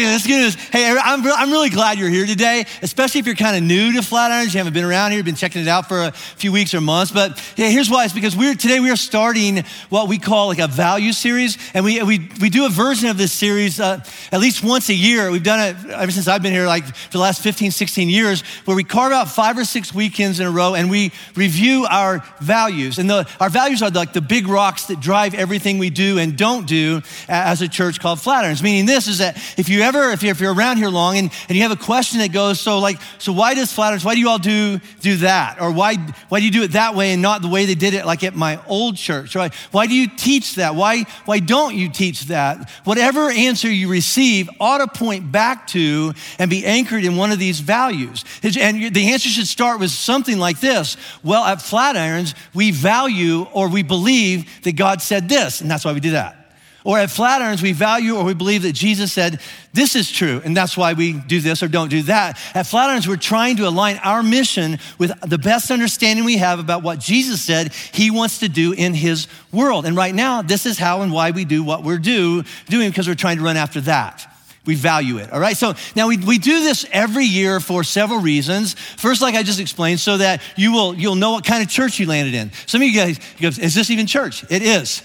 Hey. Hey, I'm, I'm really glad you're here today, especially if you're kind of new to Flatirons. You haven't been around here, been checking it out for a few weeks or months. But hey, here's why. It's because we're today we are starting what we call like a value series, and we we we do a version of this series uh, at least once a year. We've done it ever since I've been here, like for the last 15, 16 years, where we carve out five or six weekends in a row and we review our values. And the, our values are like the big rocks that drive everything we do and don't do as a church called Flatirons. Meaning this is that if you ever, if you're, if you're around here long and, and you have a question that goes, so like, so why does Flatirons, why do you all do, do that? Or why, why do you do it that way and not the way they did it like at my old church? Right? Why do you teach that? Why, why don't you teach that? Whatever answer you receive ought to point back to and be anchored in one of these values. And the answer should start with something like this. Well, at Flatirons, we value or we believe that God said this, and that's why we do that. Or at Flatirons, we value or we believe that Jesus said, this is true, and that's why we do this or don't do that. At Flatirons, we're trying to align our mission with the best understanding we have about what Jesus said he wants to do in his world. And right now, this is how and why we do what we're do, doing because we're trying to run after that. We value it, all right? So now we, we do this every year for several reasons. First, like I just explained, so that you will, you'll know what kind of church you landed in. Some of you guys, is this even church? It is.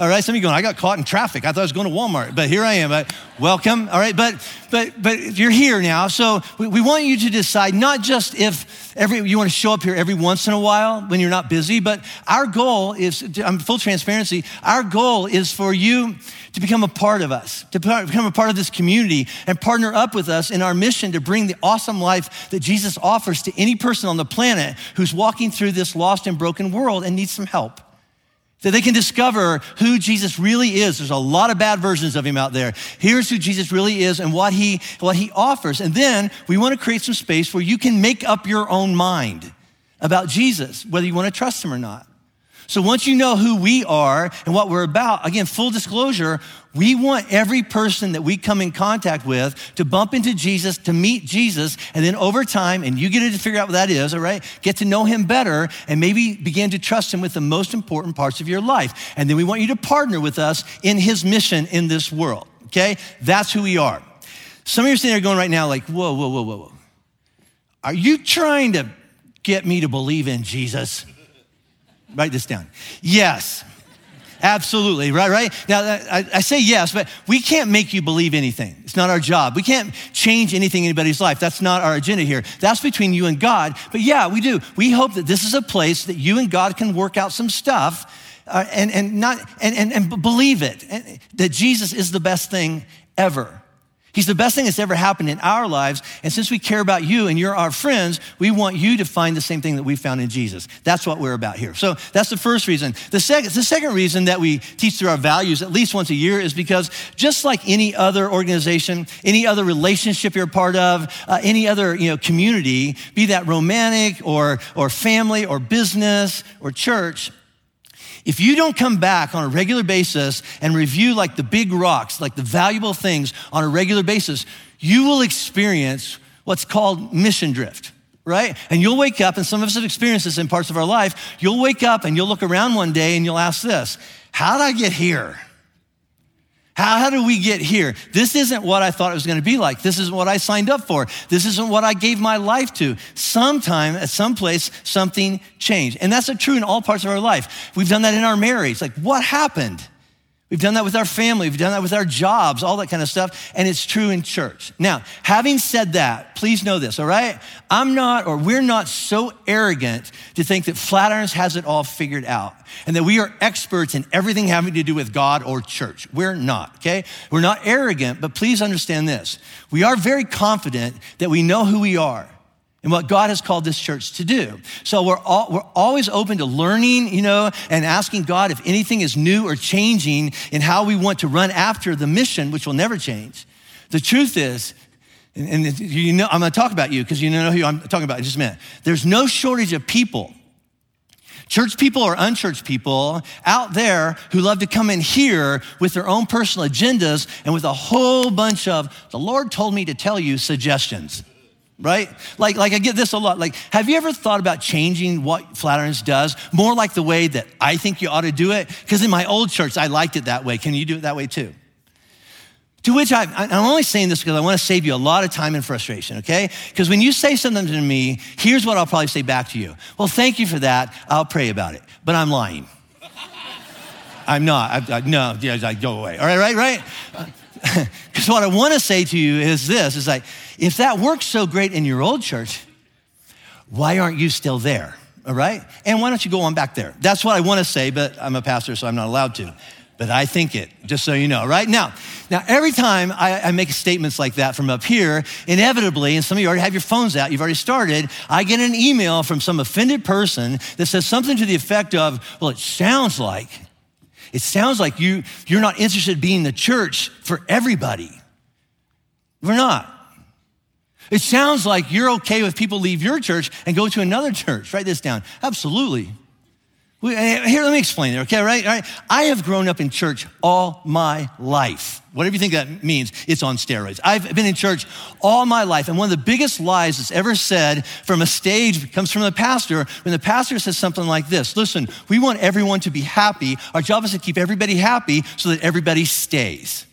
All right, some of you going, I got caught in traffic. I thought I was going to Walmart, but here I am. But welcome. All right, but but but you're here now. So we, we want you to decide not just if every you want to show up here every once in a while when you're not busy, but our goal is I'm full transparency. Our goal is for you to become a part of us, to become a part of this community and partner up with us in our mission to bring the awesome life that Jesus offers to any person on the planet who's walking through this lost and broken world and needs some help that they can discover who Jesus really is. There's a lot of bad versions of him out there. Here's who Jesus really is and what he, what he offers. And then we want to create some space where you can make up your own mind about Jesus, whether you want to trust him or not. So once you know who we are and what we're about, again, full disclosure, we want every person that we come in contact with to bump into Jesus, to meet Jesus, and then over time, and you get to figure out what that is, all right? Get to know him better and maybe begin to trust him with the most important parts of your life. And then we want you to partner with us in his mission in this world, okay? That's who we are. Some of you are sitting there going right now, like, whoa, whoa, whoa, whoa, whoa. Are you trying to get me to believe in Jesus? Write this down. Yes. Absolutely, right, right? Now, I, I, say yes, but we can't make you believe anything. It's not our job. We can't change anything in anybody's life. That's not our agenda here. That's between you and God. But yeah, we do. We hope that this is a place that you and God can work out some stuff uh, and, and, not, and, and, and believe it, that Jesus is the best thing ever. He's the best thing that's ever happened in our lives. And since we care about you and you're our friends, we want you to find the same thing that we found in Jesus. That's what we're about here. So that's the first reason. The second, the second reason that we teach through our values at least once a year is because just like any other organization, any other relationship you're part of, uh, any other you know, community, be that romantic or, or family or business or church, if you don't come back on a regular basis and review like the big rocks, like the valuable things on a regular basis, you will experience what's called mission drift, right? And you'll wake up, and some of us have experienced this in parts of our life. You'll wake up and you'll look around one day and you'll ask this How did I get here? How, how did we get here? This isn't what I thought it was going to be like. This isn't what I signed up for. This isn't what I gave my life to. Sometime, at some place, something changed. And that's true in all parts of our life. We've done that in our marriage. Like, what happened? We've done that with our family. We've done that with our jobs, all that kind of stuff. And it's true in church. Now, having said that, please know this, all right? I'm not, or we're not so arrogant to think that Flatirons has it all figured out and that we are experts in everything having to do with God or church. We're not, okay? We're not arrogant, but please understand this. We are very confident that we know who we are and what God has called this church to do. So we're, all, we're always open to learning, you know, and asking God if anything is new or changing in how we want to run after the mission, which will never change. The truth is, and, and you know, I'm going to talk about you because you know who I'm talking about in just a minute. There's no shortage of people, church people or unchurched people out there who love to come in here with their own personal agendas and with a whole bunch of, the Lord told me to tell you suggestions right? Like, like I get this a lot. Like, have you ever thought about changing what Flatirons does more like the way that I think you ought to do it? Because in my old church, I liked it that way. Can you do it that way too? To which I, I'm only saying this because I want to save you a lot of time and frustration, okay? Because when you say something to me, here's what I'll probably say back to you. Well, thank you for that. I'll pray about it. But I'm lying. I'm not. I, I, no, yeah, I go away. All right, right, right? Because what I want to say to you is this: is like, if that works so great in your old church, why aren't you still there? All right, and why don't you go on back there? That's what I want to say, but I'm a pastor, so I'm not allowed to but I think it, just so you know, right? Now, now every time I, I, make statements like that from up here, inevitably, and some of you already have your phones out, you've already started, I get an email from some offended person that says something to the effect of, well, it sounds like, it sounds like you, you're not interested in being the church for everybody. We're not. It sounds like you're okay with people leave your church and go to another church. Write this down. Absolutely. Eh, here, let me explain it, okay, right? right? I have grown up in church all my life. Whatever you think that means, it's on steroids. I've been in church all my life, and one of the biggest lies that's ever said from a stage comes from the pastor when the pastor says something like this Listen, we want everyone to be happy. Our job is to keep everybody happy so that everybody stays.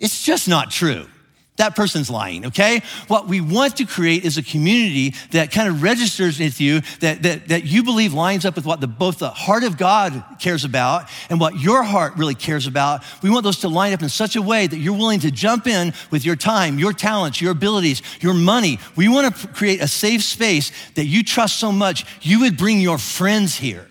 It's just not true that person's lying, okay? What we want to create is a community that kind of registers with you, that, that, that you believe lines up with what the, both the heart of God cares about and what your heart really cares about. We want those to line up in such a way that you're willing to jump in with your time, your talents, your abilities, your money. We want to create a safe space that you trust so much, you would bring your friends here.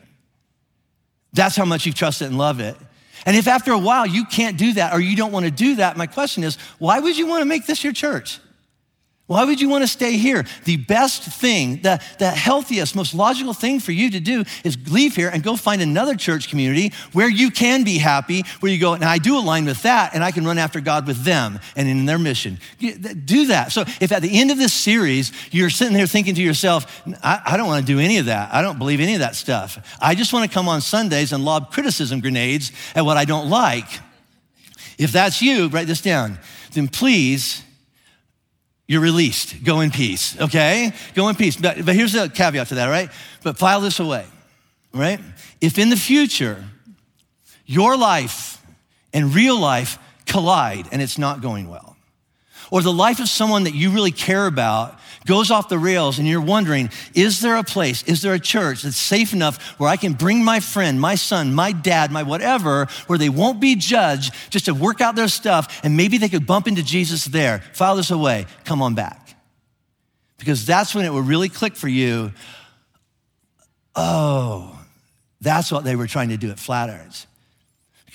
That's how much you trust it and love it. And if after a while you can't do that or you don't want to do that, my question is, why would you want to make this your church? Why would you want to stay here? The best thing, the, the healthiest, most logical thing for you to do is leave here and go find another church community where you can be happy, where you go, and I do align with that, and I can run after God with them and in their mission. Do that. So if at the end of this series, you're sitting there thinking to yourself, I, I don't want to do any of that. I don't believe any of that stuff. I just want to come on Sundays and lob criticism grenades at what I don't like. If that's you, write this down. Then please you're released. Go in peace, okay? Go in peace. But, but here's the caveat to that, right? But file this away, right? If in the future your life and real life collide and it's not going well, or the life of someone that you really care about goes off the rails and you're wondering, is there a place, is there a church that's safe enough where I can bring my friend, my son, my dad, my whatever, where they won't be judged just to work out their stuff and maybe they could bump into Jesus there? File this away, come on back. Because that's when it will really click for you. Oh, that's what they were trying to do at Flatirons.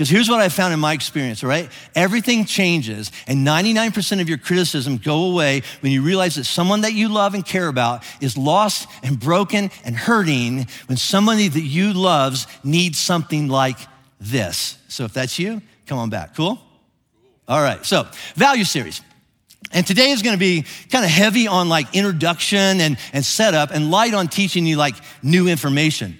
Because here's what I found in my experience, all right? Everything changes, and 99% of your criticism go away when you realize that someone that you love and care about is lost and broken and hurting when somebody that you loves needs something like this. So if that's you, come on back. Cool? All right, so value series. And today is going to be kind of heavy on like introduction and, and setup and light on teaching you like new information.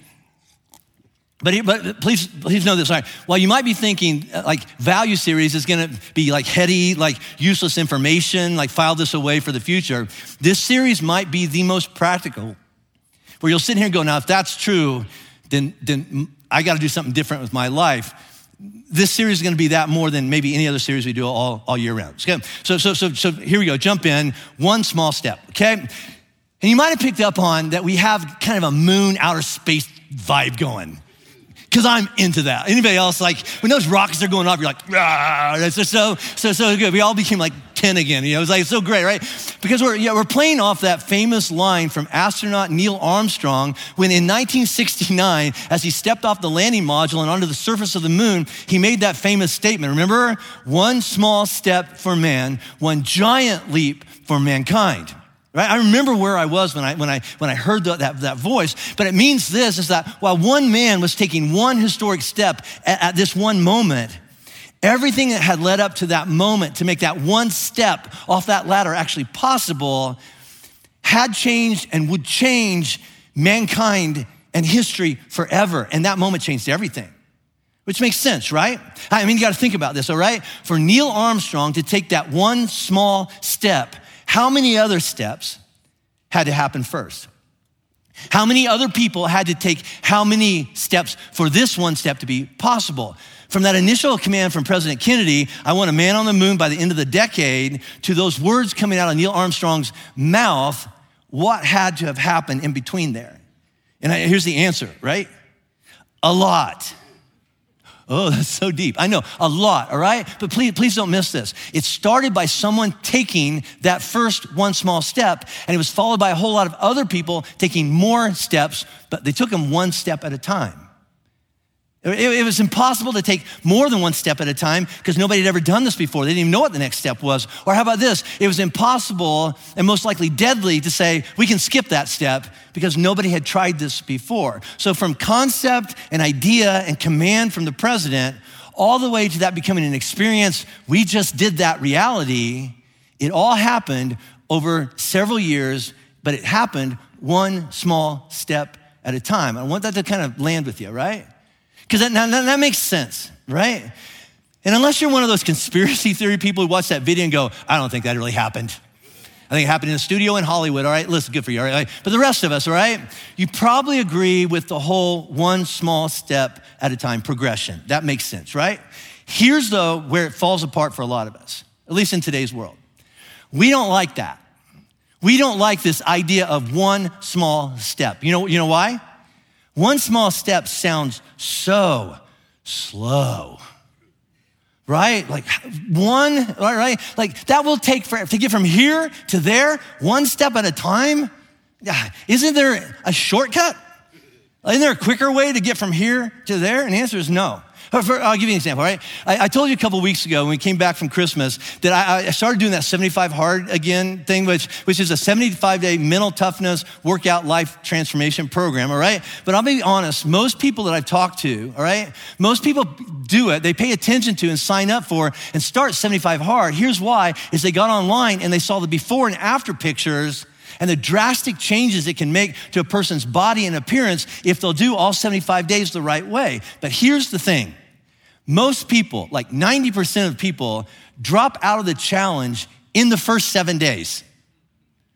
But, but please, please know this. Right? While you might be thinking uh, like value series is going to be like heady, like useless information, like file this away for the future, this series might be the most practical. Where you'll sit here and go, now if that's true, then then I got to do something different with my life. This series is going to be that more than maybe any other series we do all, all year round. Okay? So, so, so, so here we go. Jump in. One small step. Okay. And you might have picked up on that we have kind of a moon outer space vibe going because I'm into that. Anybody else, like, when those rockets are going off, you're like, ah, that's just so, so, so good. We all became like 10 again. You know, it's like, so great, right? Because we're, yeah, we're playing off that famous line from astronaut Neil Armstrong when in 1969, as he stepped off the landing module and onto the surface of the moon, he made that famous statement. Remember? One small step for man, one giant leap for mankind. Right? I remember where I was when I, when I, when I heard the, that, that voice, but it means this is that while one man was taking one historic step at, at this one moment, everything that had led up to that moment to make that one step off that ladder actually possible had changed and would change mankind and history forever. And that moment changed everything. Which makes sense, right? I mean, you got to think about this, all right? For Neil Armstrong to take that one small step how many other steps had to happen first? How many other people had to take how many steps for this one step to be possible? From that initial command from President Kennedy, I want a man on the moon by the end of the decade, to those words coming out of Neil Armstrong's mouth, what had to have happened in between there? And I, here's the answer, right? A lot. Oh, that's so deep. I know, a lot, all right? But please, please don't miss this. It started by someone taking that first one small step, and it was followed by a whole lot of other people taking more steps, but they took them one step at a time. It, was impossible to take more than one step at a time because nobody had ever done this before. They didn't even know what the next step was. Or how about this? It was impossible and most likely deadly to say, we can skip that step because nobody had tried this before. So, from concept and idea and command from the president, all the way to that becoming an experience, we just did that reality. It all happened over several years, but it happened one small step at a time. I want that to kind of land with you, right? Because that, that, that makes sense, right? And unless you're one of those conspiracy theory people who watch that video and go, I don't think that really happened. I think it happened in a studio in Hollywood, all right? Listen, good for you, all right? But the rest of us, all right? You probably agree with the whole one small step at a time progression. That makes sense, right? Here's, though, where it falls apart for a lot of us, at least in today's world. We don't like that. We don't like this idea of one small step. You know, you know why? One small step sounds so slow. Right? Like one, right? Like that will take for to get from here to there, one step at a time. Isn't there a shortcut? Isn't there a quicker way to get from here to there? And the answer is no. I'll give you an example, right? I, I told you a couple weeks ago when we came back from Christmas that I, I, started doing that 75 hard again thing, which, which is a 75 day mental toughness workout life transformation program, all right? But I'll be honest, most people that I've talked to, all right, most people do it, they pay attention to and sign up for and start 75 hard. Here's why, is they got online and they saw the before and after pictures and the drastic changes it can make to a person's body and appearance if they'll do all 75 days the right way. But here's the thing most people, like 90% of people, drop out of the challenge in the first seven days.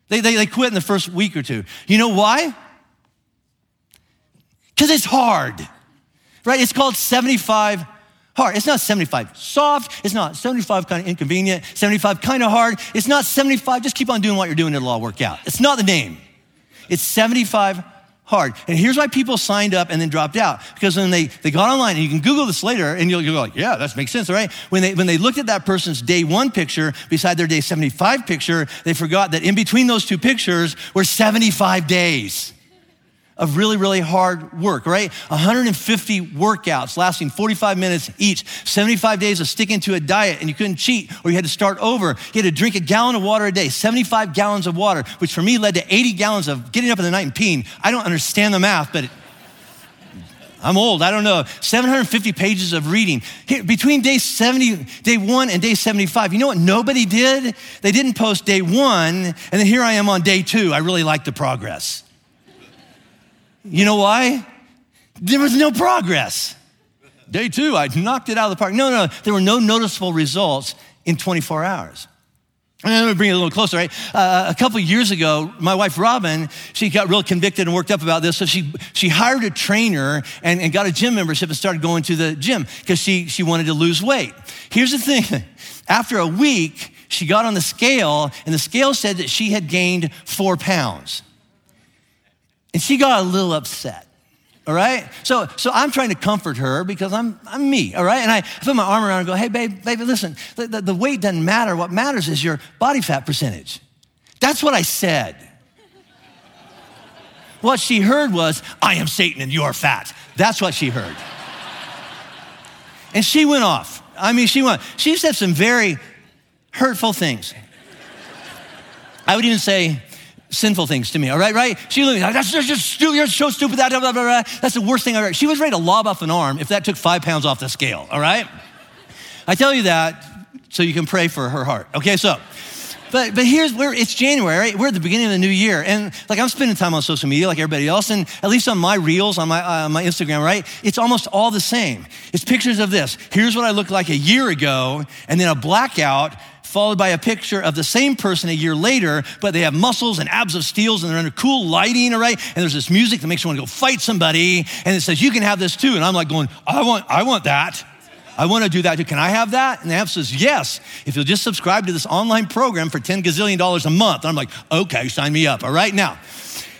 They, they, they quit in the first week or two. You know why? Because it's hard, right? It's called 75 hard. It's not 75 soft. It's not 75 kind of inconvenient, 75 kind of hard. It's not 75, just keep on doing what you're doing, it'll all work out. It's not the name. It's 75 hard. And here's why people signed up and then dropped out. Because when they, they got online, and you can Google this later, and you'll, you'll go like, yeah, that makes sense, right? When they, when they looked at that person's day one picture beside their day 75 picture, they forgot that in between those two pictures were 75 days of really, really hard work, right? 150 workouts lasting 45 minutes each, 75 days of sticking to a diet, and you couldn't cheat or you had to start over. You had to drink a gallon of water a day, 75 gallons of water, which for me led to 80 gallons of getting up in the night and peeing. I don't understand the math, but. It, I'm old, I don't know. 750 pages of reading. Here, between day 70, day one and day 75, you know what nobody did? They didn't post day one, and then here I am on day two. I really like the progress. You know why? There was no progress. Day two, I knocked it out of the park. No, no, there were no noticeable results in 24 hours. And gonna bring it a little closer, right? Uh, a couple years ago, my wife Robin, she got real convicted and worked up about this. So she, she hired a trainer and, and got a gym membership and started going to the gym because she, she wanted to lose weight. Here's the thing after a week, she got on the scale, and the scale said that she had gained four pounds. And she got a little upset. All right? So, so I'm trying to comfort her because I'm, I'm me, all right? And I put my arm around her and go, hey, babe, baby, listen, the, the, the weight doesn't matter. What matters is your body fat percentage. That's what I said. what she heard was, I am Satan and you are fat. That's what she heard. and she went off. I mean, she went, she said some very hurtful things. I would even say, sinful things to me, all right, right? She looked at me like, that's just stupid, you're so stupid, that, blah, blah, blah. That's the worst thing I ever. She was ready to lob off an arm if that took five pounds off the scale, all right? I tell you that so you can pray for her heart. Okay, so, but, but here's where it's January, right? We're at the beginning of the new year. And like I'm spending time on social media like everybody else. And at least on my reels, on my, uh, my Instagram, right? It's almost all the same. It's pictures of this. Here's what I looked like a year ago. And then a blackout followed by a picture of the same person a year later, but they have muscles and abs of steels and they're under cool lighting, all right? And there's this music that makes you want to go fight somebody, and it says, You can have this too. And I'm like going, I want, I want that. I want to do that too. Can I have that? And the answer is yes. If you'll just subscribe to this online program for 10 gazillion dollars a month. And I'm like, okay, sign me up. All right. Now,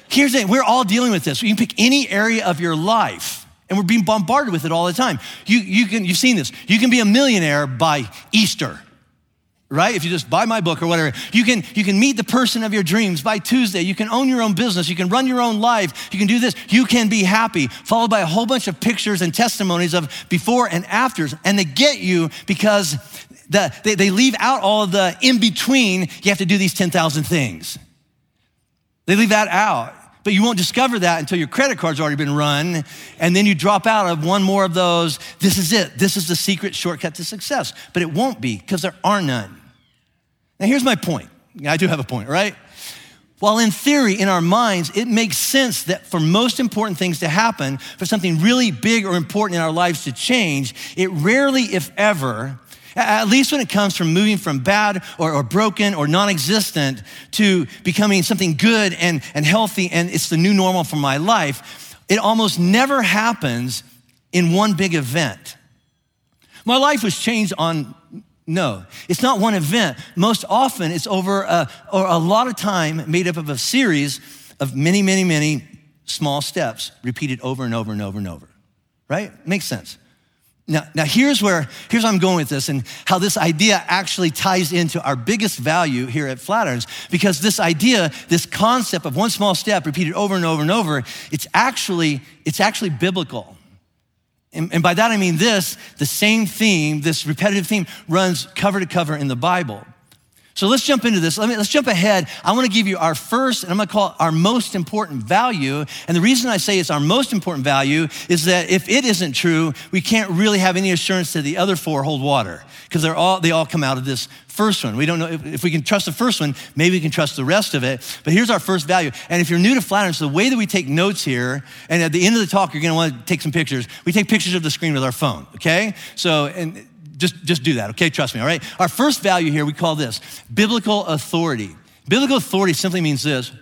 here's the thing we're all dealing with this. You can pick any area of your life, and we're being bombarded with it all the time. You, you can, you've seen this. You can be a millionaire by Easter right? If you just buy my book or whatever, you can, you can meet the person of your dreams by Tuesday. You can own your own business. You can run your own life. You can do this. You can be happy, followed by a whole bunch of pictures and testimonies of before and afters. And they get you because the, they, they leave out all of the in between. You have to do these 10,000 things. They leave that out. But you won't discover that until your credit card's already been run, and then you drop out of one more of those. This is it. This is the secret shortcut to success. But it won't be because there are none. Now, here's my point. I do have a point, right? While in theory, in our minds, it makes sense that for most important things to happen, for something really big or important in our lives to change, it rarely, if ever, at least when it comes from moving from bad or, or broken or non existent to becoming something good and, and healthy and it's the new normal for my life, it almost never happens in one big event. My life was changed on no, it's not one event. Most often, it's over a, or a lot of time made up of a series of many, many, many small steps repeated over and over and over and over. Right? Makes sense. Now, now here's where here's where I'm going with this and how this idea actually ties into our biggest value here at Flatirons. Because this idea, this concept of one small step repeated over and over and over, it's actually, it's actually biblical. And, and by that I mean this the same theme, this repetitive theme, runs cover to cover in the Bible. So let's jump into this. Let me, let's jump ahead. I want to give you our first, and I'm going to call it our most important value. And the reason I say it's our most important value is that if it isn't true, we can't really have any assurance that the other four hold water because they're all, they all come out of this first one. We don't know if, if, we can trust the first one, maybe we can trust the rest of it. But here's our first value. And if you're new to Flatirons, the way that we take notes here, and at the end of the talk, you're going to want to take some pictures. We take pictures of the screen with our phone, okay? So, and just, just do that, okay? Trust me, all right? Our first value here, we call this biblical authority. Biblical authority simply means this.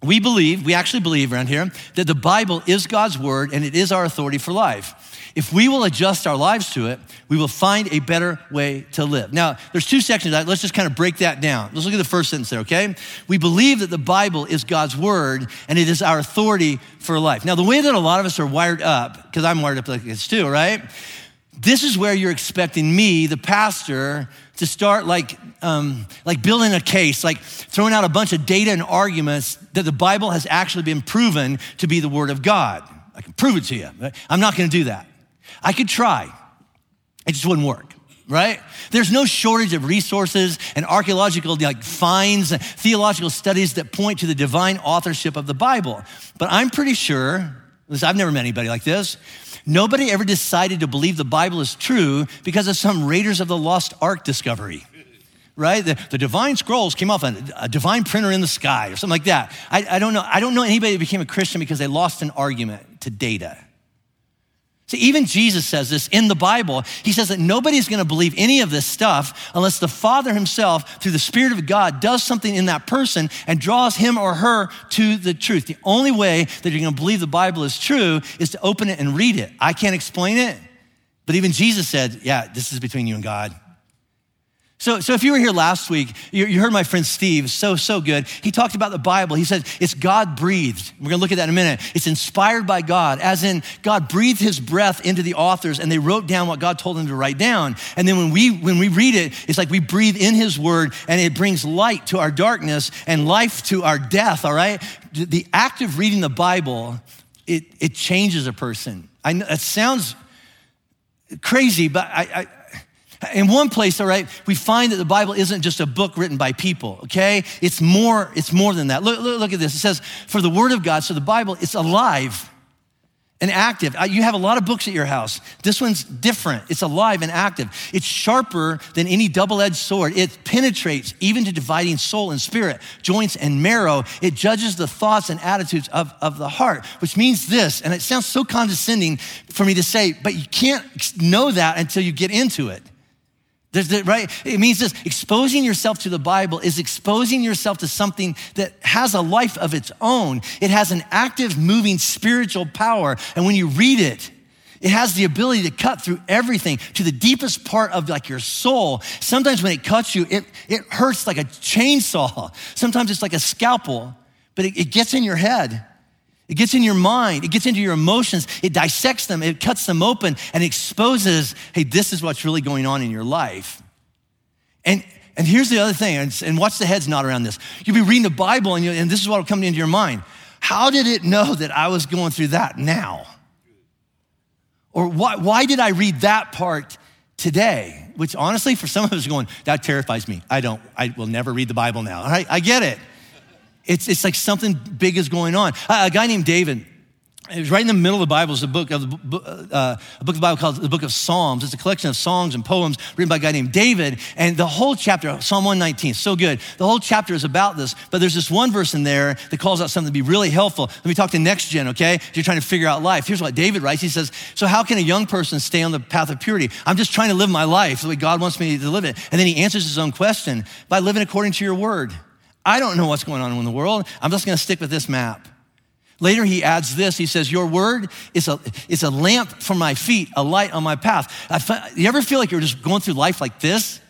We believe, we actually believe around here, that the Bible is God's word and it is our authority for life. If we will adjust our lives to it, we will find a better way to live. Now, there's two sections. Let's just kind of break that down. Let's look at the first sentence there, okay? We believe that the Bible is God's word and it is our authority for life. Now, the way that a lot of us are wired up, because I'm wired up like this too, right? This is where you're expecting me, the pastor, to start like, um, like building a case, like throwing out a bunch of data and arguments that the Bible has actually been proven to be the Word of God. I can prove it to you. I'm not going to do that. I could try, it just wouldn't work right? There's no shortage of resources and archaeological like finds, and theological studies that point to the divine authorship of the Bible. But I'm pretty sure, I've never met anybody like this, Nobody ever decided to believe the Bible is true because of some Raiders of the Lost Ark discovery, right? The, the divine scrolls came off a, a, divine printer in the sky or something like that. I, I, don't know. I don't know anybody that became a Christian because they lost an argument to data. See, even Jesus says this in the Bible. He says that nobody's going to believe any of this stuff unless the Father himself, through the Spirit of God, does something in that person and draws him or her to the truth. The only way that you're going to believe the Bible is true is to open it and read it. I can't explain it, but even Jesus said, Yeah, this is between you and God. So, so if you were here last week, you, you, heard my friend Steve, so, so good. He talked about the Bible. He said it's God breathed. We're gonna look at that in a minute. It's inspired by God, as in God breathed his breath into the authors and they wrote down what God told them to write down. And then when we, when we read it, it's like we breathe in his word and it brings light to our darkness and life to our death, all right? The act of reading the Bible, it, it changes a person. I know it sounds crazy, but I, I in one place, all right, we find that the Bible isn't just a book written by people, okay? It's more, it's more than that. Look, look, look at this. It says, for the word of God, so the Bible, it's alive and active. Uh, you have a lot of books at your house. This one's different. It's alive and active. It's sharper than any double edged sword. It penetrates even to dividing soul and spirit, joints and marrow. It judges the thoughts and attitudes of, of the heart, which means this, and it sounds so condescending for me to say, but you can't know that until you get into it. The, right? It means this exposing yourself to the Bible is exposing yourself to something that has a life of its own. It has an active, moving spiritual power. And when you read it, It has the ability to cut through everything to the deepest part of like your soul. Sometimes when it cuts you, it, it hurts like a chainsaw. Sometimes it's like a scalpel, but it, it gets in your head. It gets in your mind, it gets into your emotions, it dissects them, it cuts them open, and exposes, hey, this is what's really going on in your life. And, and here's the other thing, and, and watch the heads nod around this. You'll be reading the Bible, and, you, and this is what will come into your mind. How did it know that I was going through that now? Or why, why did I read that part today? Which honestly, for some of us, going, that terrifies me. I don't, I will never read the Bible now. All right, I get it. It's, it's like something big is going on. A guy named David, it was right in the middle of the Bible. It's a book of the, uh, a book of the Bible called the Book of Psalms. It's a collection of songs and poems written by a guy named David. And the whole chapter, Psalm 119, so good. The whole chapter is about this. But there's this one verse in there that calls out something to be really helpful. Let me talk to next gen, okay? If you're trying to figure out life, here's what David writes. He says, "So how can a young person stay on the path of purity? I'm just trying to live my life the way God wants me to live it." And then he answers his own question by living according to your word. I don't know what's going on in the world. I'm just going to stick with this map. Later, he adds this. He says, Your word is a, is a lamp for my feet, a light on my path. I, you ever feel like you're just going through life like this?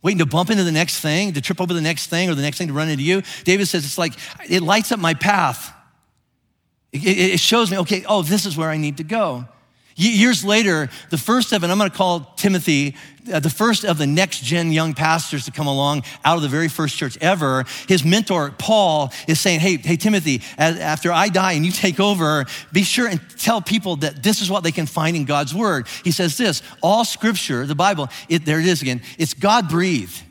Waiting to bump into the next thing, to trip over the next thing, or the next thing to run into you? David says, It's like it lights up my path. It, it, it shows me, okay, oh, this is where I need to go. Years later, the first of, and I'm going to call Timothy uh, the first of the next gen young pastors to come along out of the very first church ever. His mentor, Paul, is saying, Hey, hey, Timothy, after I die and you take over, be sure and tell people that this is what they can find in God's word. He says this all scripture, the Bible, it, there it is again, it's God breathed.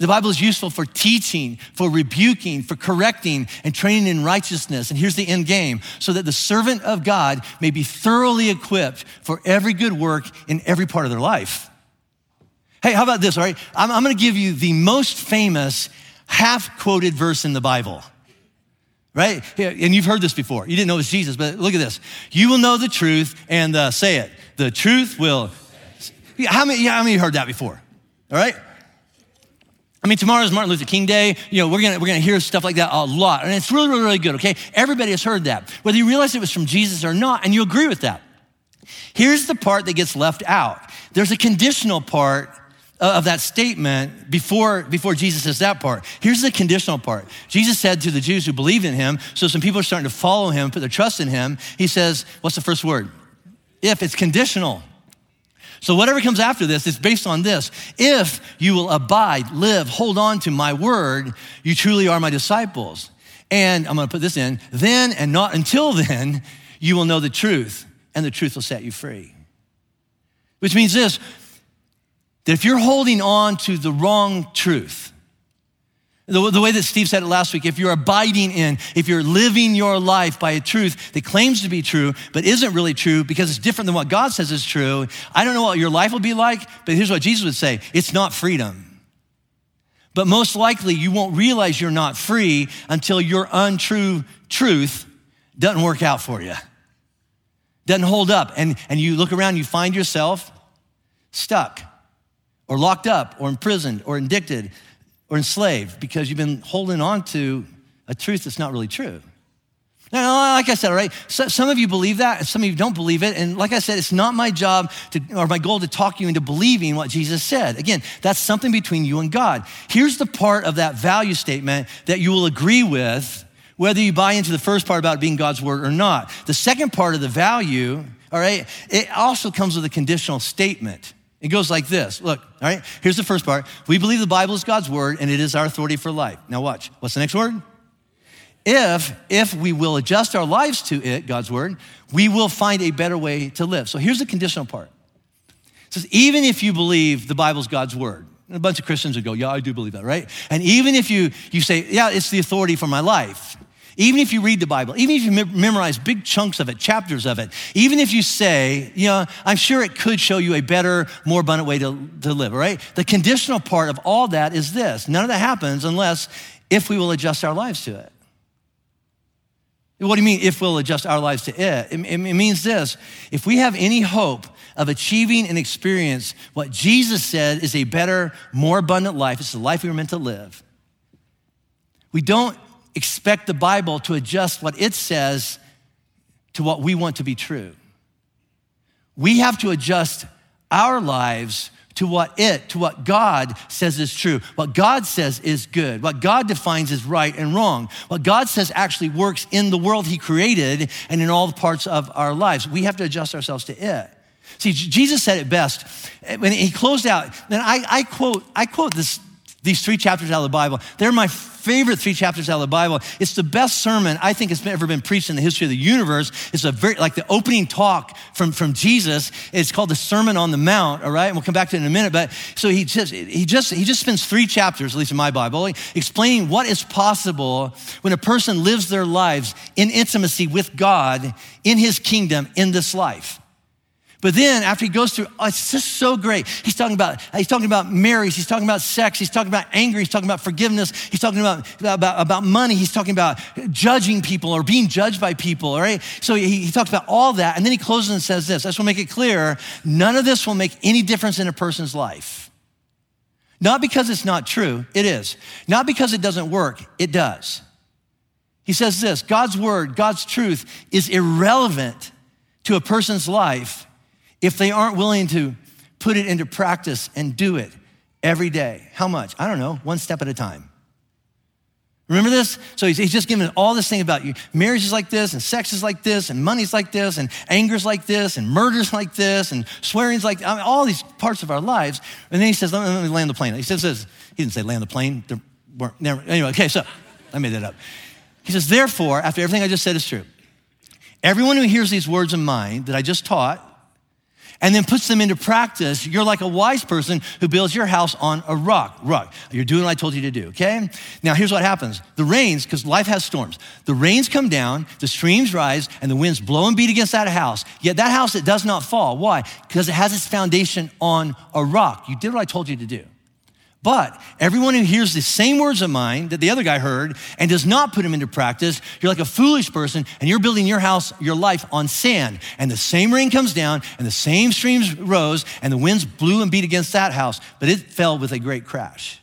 The Bible is useful for teaching, for rebuking, for correcting, and training in righteousness. And here's the end game so that the servant of God may be thoroughly equipped for every good work in every part of their life. Hey, how about this? All right, I'm, I'm going to give you the most famous half quoted verse in the Bible. Right? And you've heard this before. You didn't know it was Jesus, but look at this. You will know the truth and uh, say it. The truth will. How many, how many heard that before? All right? I mean, tomorrow is Martin Luther King Day. You know, we're gonna, we're gonna hear stuff like that a lot. And it's really, really, really good, okay? Everybody has heard that. Whether you realize it was from Jesus or not, and you agree with that. Here's the part that gets left out. There's a conditional part of that statement before, before Jesus says that part. Here's the conditional part. Jesus said to the Jews who believed in him, so some people are starting to follow him, put their trust in him. He says, what's the first word? If, it's conditional. So, whatever comes after this is based on this. If you will abide, live, hold on to my word, you truly are my disciples. And I'm gonna put this in, then and not until then, you will know the truth, and the truth will set you free. Which means this that if you're holding on to the wrong truth, the, the way that Steve said it last week, if you're abiding in, if you're living your life by a truth that claims to be true, but isn't really true because it's different than what God says is true, I don't know what your life will be like, but here's what Jesus would say it's not freedom. But most likely, you won't realize you're not free until your untrue truth doesn't work out for you, doesn't hold up. And, and you look around, you find yourself stuck or locked up or imprisoned or addicted or enslaved because you've been holding on to a truth that's not really true. Now, like I said, all right, so, some of you believe that and some of you don't believe it. And like I said, it's not my job to, or my goal to talk you into believing what Jesus said. Again, that's something between you and God. Here's the part of that value statement that you will agree with, whether you buy into the first part about being God's word or not. The second part of the value, all right, it also comes with a conditional statement. It goes like this. Look, all right, here's the first part. We believe the Bible is God's word and it is our authority for life. Now watch. What's the next word? If if we will adjust our lives to it, God's word, we will find a better way to live. So here's the conditional part. It says even if you believe the Bible's God's word, and a bunch of Christians would go, "Yeah, I do believe that," right? And even if you you say, "Yeah, it's the authority for my life," Even if you read the Bible, even if you memorize big chunks of it, chapters of it, even if you say, you know, I'm sure it could show you a better, more abundant way to, to live, right? The conditional part of all that is this none of that happens unless if we will adjust our lives to it. What do you mean if we'll adjust our lives to it? It, it means this if we have any hope of achieving and experience what Jesus said is a better, more abundant life, it's the life we were meant to live. We don't expect the Bible to adjust what it says to what we want to be true. we have to adjust our lives to what it, to what God says is true, what God says is good, what God defines as right and wrong, what God says actually works in the world He created and in all the parts of our lives. We have to adjust ourselves to it. See, Jesus said it best when he closed out. Then I, I quote, I quote this, these three chapters out of the Bible. They're my favorite three chapters out of the Bible. It's the best sermon I think has ever been preached in the history of the universe. It's a very, like the opening talk from, from Jesus. It's called the Sermon on the Mount, all right? And we'll come back to it in a minute. But so he just, he just, he just spends three chapters, at least in my Bible, explaining what is possible when a person lives their lives in intimacy with God in his kingdom in this life. But then after he goes through, oh, it's just so great. He's talking about, he's talking about marriage. He's talking about sex. He's talking about anger. He's talking about forgiveness. He's talking about, about, about money. He's talking about judging people or being judged by people, right? So he, he talks about all that. And then he closes and says this. I just want to make it clear. None of this will make any difference in a person's life. Not because it's not true. It is. Not because it doesn't work. It does. He says this, God's word, God's truth is irrelevant to a person's life if they aren't willing to put it into practice and do it every day. How much? I don't know, one step at a time. Remember this? So he's, he's just giving all this thing about you. Marriage is like this, and sex is like this, and money's like this, and anger's like this, and murder's like this, and swearing's like I mean, all these parts of our lives. And then he says, let me, let me land the plane. He says this. He didn't say land the plane. There weren't, never, anyway, okay, so I made that up. He says, therefore, after everything I just said is true, everyone who hears these words of mine that I just taught and then puts them into practice, you're like a wise person who builds your house on a rock. Rock. You're doing what I told you to do, okay? Now, here's what happens the rains, because life has storms, the rains come down, the streams rise, and the winds blow and beat against that house. Yet that house, it does not fall. Why? Because it has its foundation on a rock. You did what I told you to do. But everyone who hears the same words of mine that the other guy heard and does not put them into practice, you're like a foolish person and you're building your house, your life on sand. And the same rain comes down and the same streams rose and the winds blew and beat against that house, but it fell with a great crash.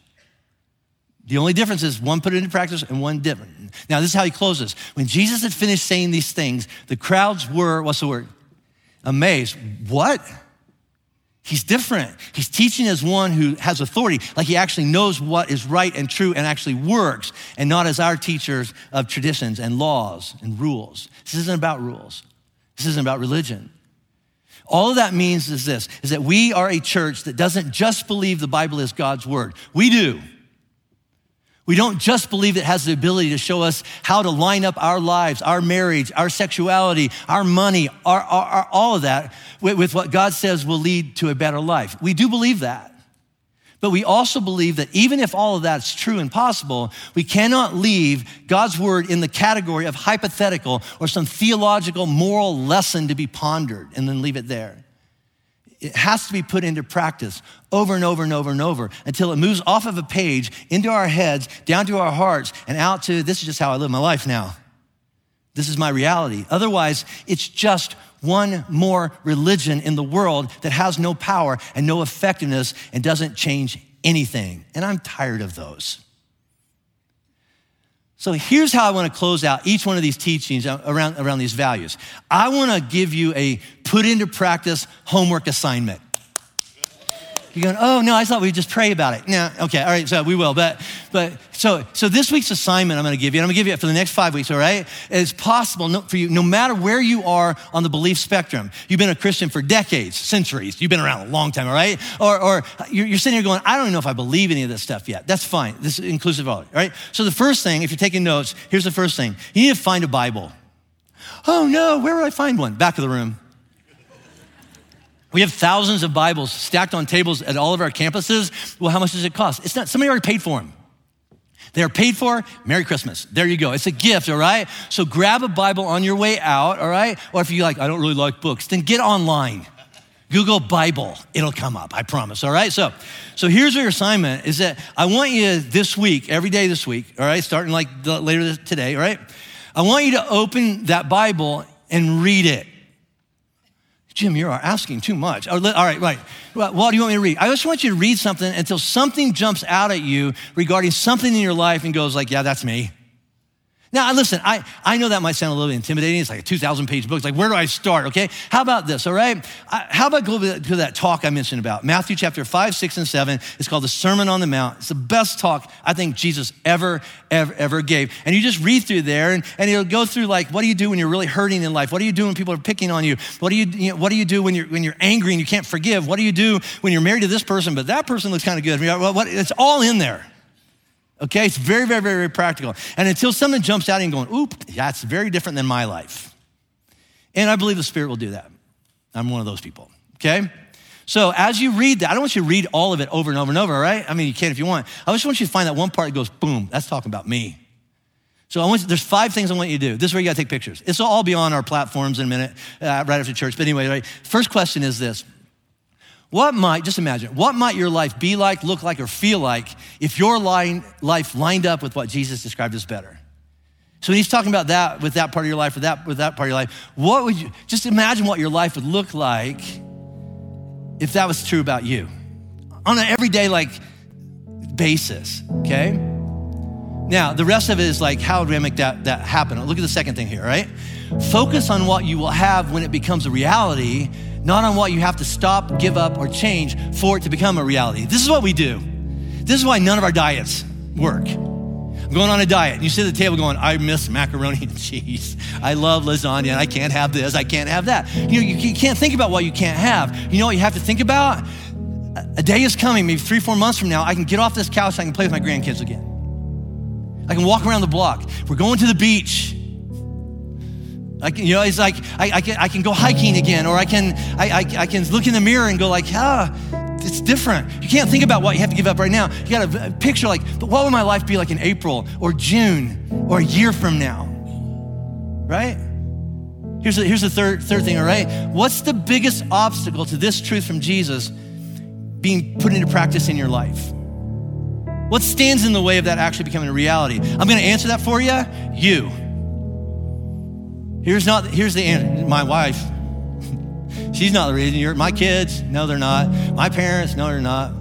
The only difference is one put it into practice and one didn't. Now, this is how he closes. When Jesus had finished saying these things, the crowds were, what's the word? Amazed. What? He's different. He's teaching as one who has authority, like he actually knows what is right and true and actually works, and not as our teachers of traditions and laws and rules. This isn't about rules. This isn't about religion. All of that means is this is that we are a church that doesn't just believe the Bible is God's word. We do. We don't just believe it has the ability to show us how to line up our lives, our marriage, our sexuality, our money, our, our, our, all of that with, with what God says will lead to a better life. We do believe that. But we also believe that even if all of that's true and possible, we cannot leave God's word in the category of hypothetical or some theological moral lesson to be pondered and then leave it there it has to be put into practice over and over and over and over until it moves off of a page into our heads, down to our hearts, and out to this is just how I live my life now. This is my reality. Otherwise, it's just one more religion in the world that has no power and no effectiveness and doesn't change anything. And I'm tired of those. So here's how I want to close out each one of these teachings around, around these values. I want to give you a put into practice homework assignment. You're going, oh no, I thought we'd just pray about it. No, okay, all right, so we will. But but so so this week's assignment I'm gonna give you, and I'm gonna give you it for the next five weeks, all right? It's possible for you, no matter where you are on the belief spectrum. You've been a Christian for decades, centuries, you've been around a long time, all right? Or or you're, you're sitting here going, I don't even know if I believe any of this stuff yet. That's fine. This is inclusive all, right? So the first thing, if you're taking notes, here's the first thing. You need to find a Bible. Oh no, where would I find one? Back of the room. We have thousands of Bibles stacked on tables at all of our campuses. Well, how much does it cost? It's not, somebody already paid for them. They are paid for. Merry Christmas. There you go. It's a gift, all right? So grab a Bible on your way out, all right? Or if you like, I don't really like books, then get online. Google Bible. It'll come up, I promise, all right? So, so here's your assignment is that I want you this week, every day this week, all right, starting like the, later today, all right? I want you to open that Bible and read it. Jim, you're asking too much. Oh, all right, right. Well, what do you want me to read? I just want you to read something until something jumps out at you regarding something in your life and goes like, yeah, that's me. Now, listen, I, I know that might sound a little bit intimidating. It's like a 2,000 page book. It's like, where do I start? Okay. How about this? All right. How about go to that talk I mentioned about Matthew chapter 5, 6, and 7. It's called the Sermon on the Mount. It's the best talk I think Jesus ever, ever, ever gave. And you just read through there and, and it'll go through like, what do you do when you're really hurting in life? What do you do when people are picking on you? What do you, you know, what do you do when you're, when you're angry and you can't forgive? What do you do when you're married to this person, but that person looks kind of good? What, it's all in there. Okay, it's very, very, very, practical. And until something jumps out and going, oop, that's very different than my life. And I believe the Spirit will do that. I'm one of those people, okay? So as you read that, I don't want you to read all of it over and over and over, right? I mean, you can if you want. I just want you to find that one part that goes, boom, that's talking about me. So I want you, there's five things I want you to do. This is where you got to take pictures. This will all be on our platforms in a minute, uh, right after church. But anyway, right, first question is this what might, just imagine, what might your life be like, look like, or feel like if your line, life lined up with what Jesus described as better? So when he's talking about that with that part of your life, or that with that part of your life, what would you just imagine what your life would look like if that was true about you on an everyday like basis, okay? Now, the rest of it is like, how would we make that, that happen? Look at the second thing here, right? Focus on what you will have when it becomes a reality not on what you have to stop, give up, or change for it to become a reality. This is what we do. This is why none of our diets work. I'm going on a diet, and you sit at the table going, I miss macaroni and cheese. I love lasagna, and I can't have this, I can't have that. You know, you can't think about what you can't have. You know what you have to think about? A day is coming, maybe three, four months from now, I can get off this couch, I can play with my grandkids again. I can walk around the block. We're going to the beach. I can, you know, it's like I, I, can, I can go hiking again, or I can, I, I, I can look in the mirror and go like, ah, it's different. You can't think about what you have to give up right now. You got to picture like, but what would my life be like in April or June or a year from now? Right? Here's the, here's the third, third thing, all right? What's the biggest obstacle to this truth from Jesus being put into practice in your life? What stands in the way of that actually becoming a reality? I'm going to answer that for you. You. Here's not here's the answer. My wife. She's not the reason. You're my kids. No, they're not. My parents. No, they're not.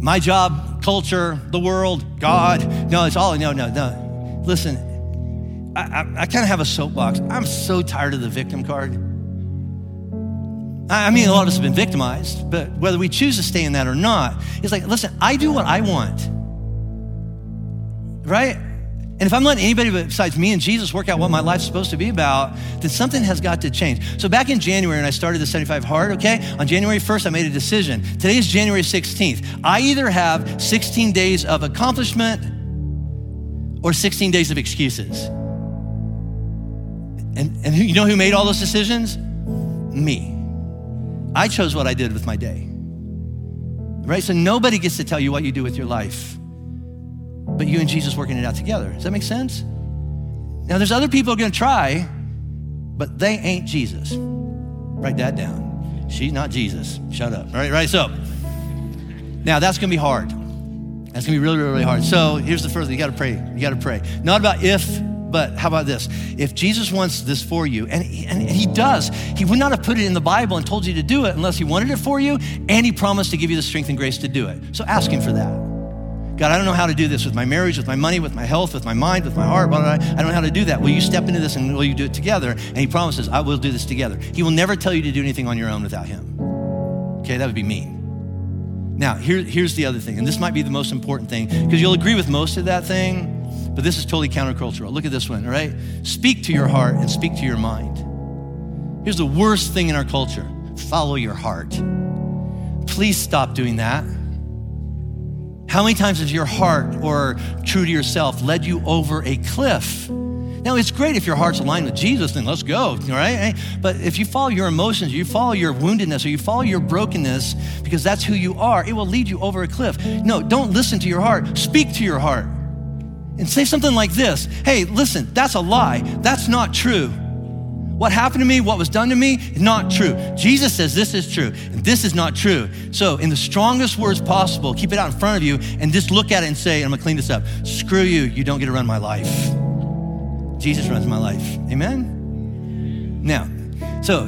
My job, culture, the world, God. No, it's all no, no, no. Listen, I, I, I kind of have a soapbox. I'm so tired of the victim card. I mean, a lot of us have been victimized, but whether we choose to stay in that or not, it's like, listen, I do what I want. Right? And if I'm letting anybody besides me and Jesus work out what my life's supposed to be about, then something has got to change. So back in January, when I started the 75 Hard, okay, on January 1st, I made a decision. Today is January 16th. I either have 16 days of accomplishment or 16 days of excuses. And, and you know who made all those decisions? Me. I chose what I did with my day. Right? So nobody gets to tell you what you do with your life but you and Jesus working it out together. Does that make sense? Now, there's other people going to try, but they ain't Jesus. Write that down. She's not Jesus. Shut up. All right, right. So, now that's going to be hard. That's going to be really, really, really hard. So, here's the first thing you got to pray. You got to pray. Not about if, but how about this? If Jesus wants this for you, and and he does, he would not have put it in the Bible and told you to do it unless he wanted it for you, and he promised to give you the strength and grace to do it. So, ask him for that. God, I don't know how to do this with my marriage, with my money, with my health, with my mind, with my heart. Blah, blah, blah. I don't know how to do that. Will you step into this and will you do it together? And he promises, I will do this together. He will never tell you to do anything on your own without him. Okay, that would be mean. Now, here, here's the other thing, and this might be the most important thing, because you'll agree with most of that thing, but this is totally countercultural. Look at this one, all right? Speak to your heart and speak to your mind. Here's the worst thing in our culture follow your heart. Please stop doing that. How many times has your heart or true to yourself led you over a cliff? Now, it's great if your heart's aligned with Jesus, then let's go, right? Eh, but if you follow your emotions, you follow your woundedness, or you follow your brokenness because that's who you are, it will lead you over a cliff. No, don't listen to your heart. Speak to your heart and say something like this Hey, listen, that's a lie. That's not true. What happened to me, what was done to me, not true. Jesus says this is true, and this is not true. So, in the strongest words possible, keep it out in front of you and just look at it and say, I'm gonna clean this up. Screw you, you don't get to run my life. Jesus runs my life. Amen? Now, so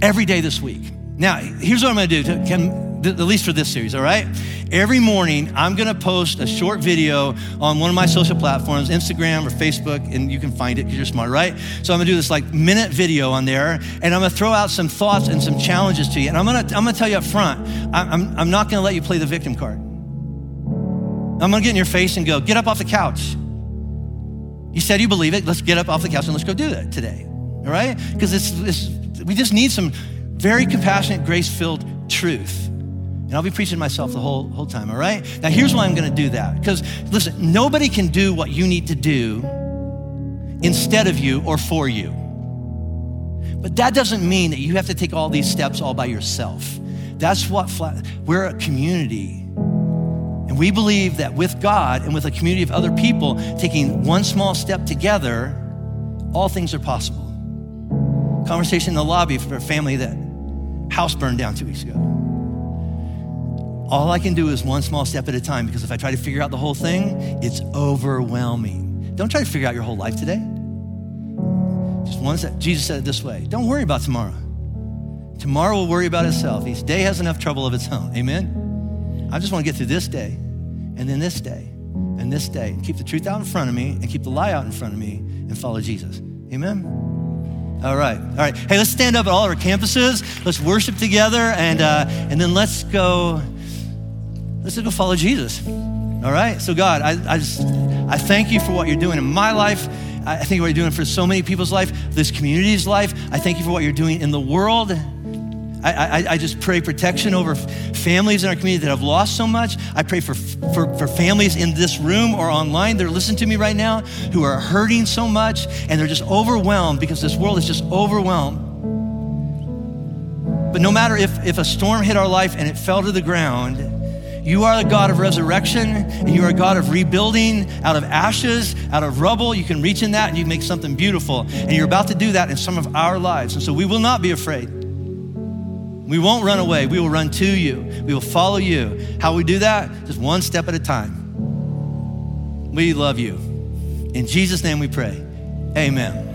every day this week. Now, here's what I'm gonna do. Can, th- at least for this series, all right? Every morning, I'm gonna post a short video on one of my social platforms, Instagram or Facebook, and you can find it because you're smart, right? So I'm gonna do this like minute video on there, and I'm gonna throw out some thoughts and some challenges to you. And I'm gonna, I'm gonna tell you up front, I'm, I'm, I'm not gonna let you play the victim card. I'm gonna get in your face and go, get up off the couch. You said you believe it, let's get up off the couch and let's go do that today, all right? Because it's, it's, we just need some very compassionate, grace filled truth. And I'll be preaching myself the whole, whole time, all right? Now, here's why I'm gonna do that. Because, listen, nobody can do what you need to do instead of you or for you. But that doesn't mean that you have to take all these steps all by yourself. That's what flat, we're a community. And we believe that with God and with a community of other people taking one small step together, all things are possible. Conversation in the lobby for a family that house burned down two weeks ago. All I can do is one small step at a time because if I try to figure out the whole thing, it's overwhelming. Don't try to figure out your whole life today. Just one step. Jesus said it this way Don't worry about tomorrow. Tomorrow will worry about itself. Each day has enough trouble of its own. Amen? I just want to get through this day, and then this day, and this day, and keep the truth out in front of me, and keep the lie out in front of me, and follow Jesus. Amen? All right, all right. Hey, let's stand up at all our campuses. Let's worship together, and uh, and then let's go let's just go follow Jesus. All right? So, God, I, I just, I thank you for what you're doing in my life. I thank you for what you're doing for so many people's life, this community's life. I thank you for what you're doing in the world. I, I, I, just pray protection over families in our community that have lost so much. I pray for, for, for families in this room or online that are listening to me right now who are hurting so much and they're just overwhelmed because this world is just overwhelmed. But no matter if, if a storm hit our life and it fell to the ground, you are the God of resurrection, and you are a God of rebuilding out of ashes, out of rubble. You can reach in that and you make something beautiful. And you're about to do that in some of our lives. And so we will not be afraid. We won't run away. We will run to you. We will follow you. How we do that? Just one step at a time. We love you. In Jesus' name we pray. Amen.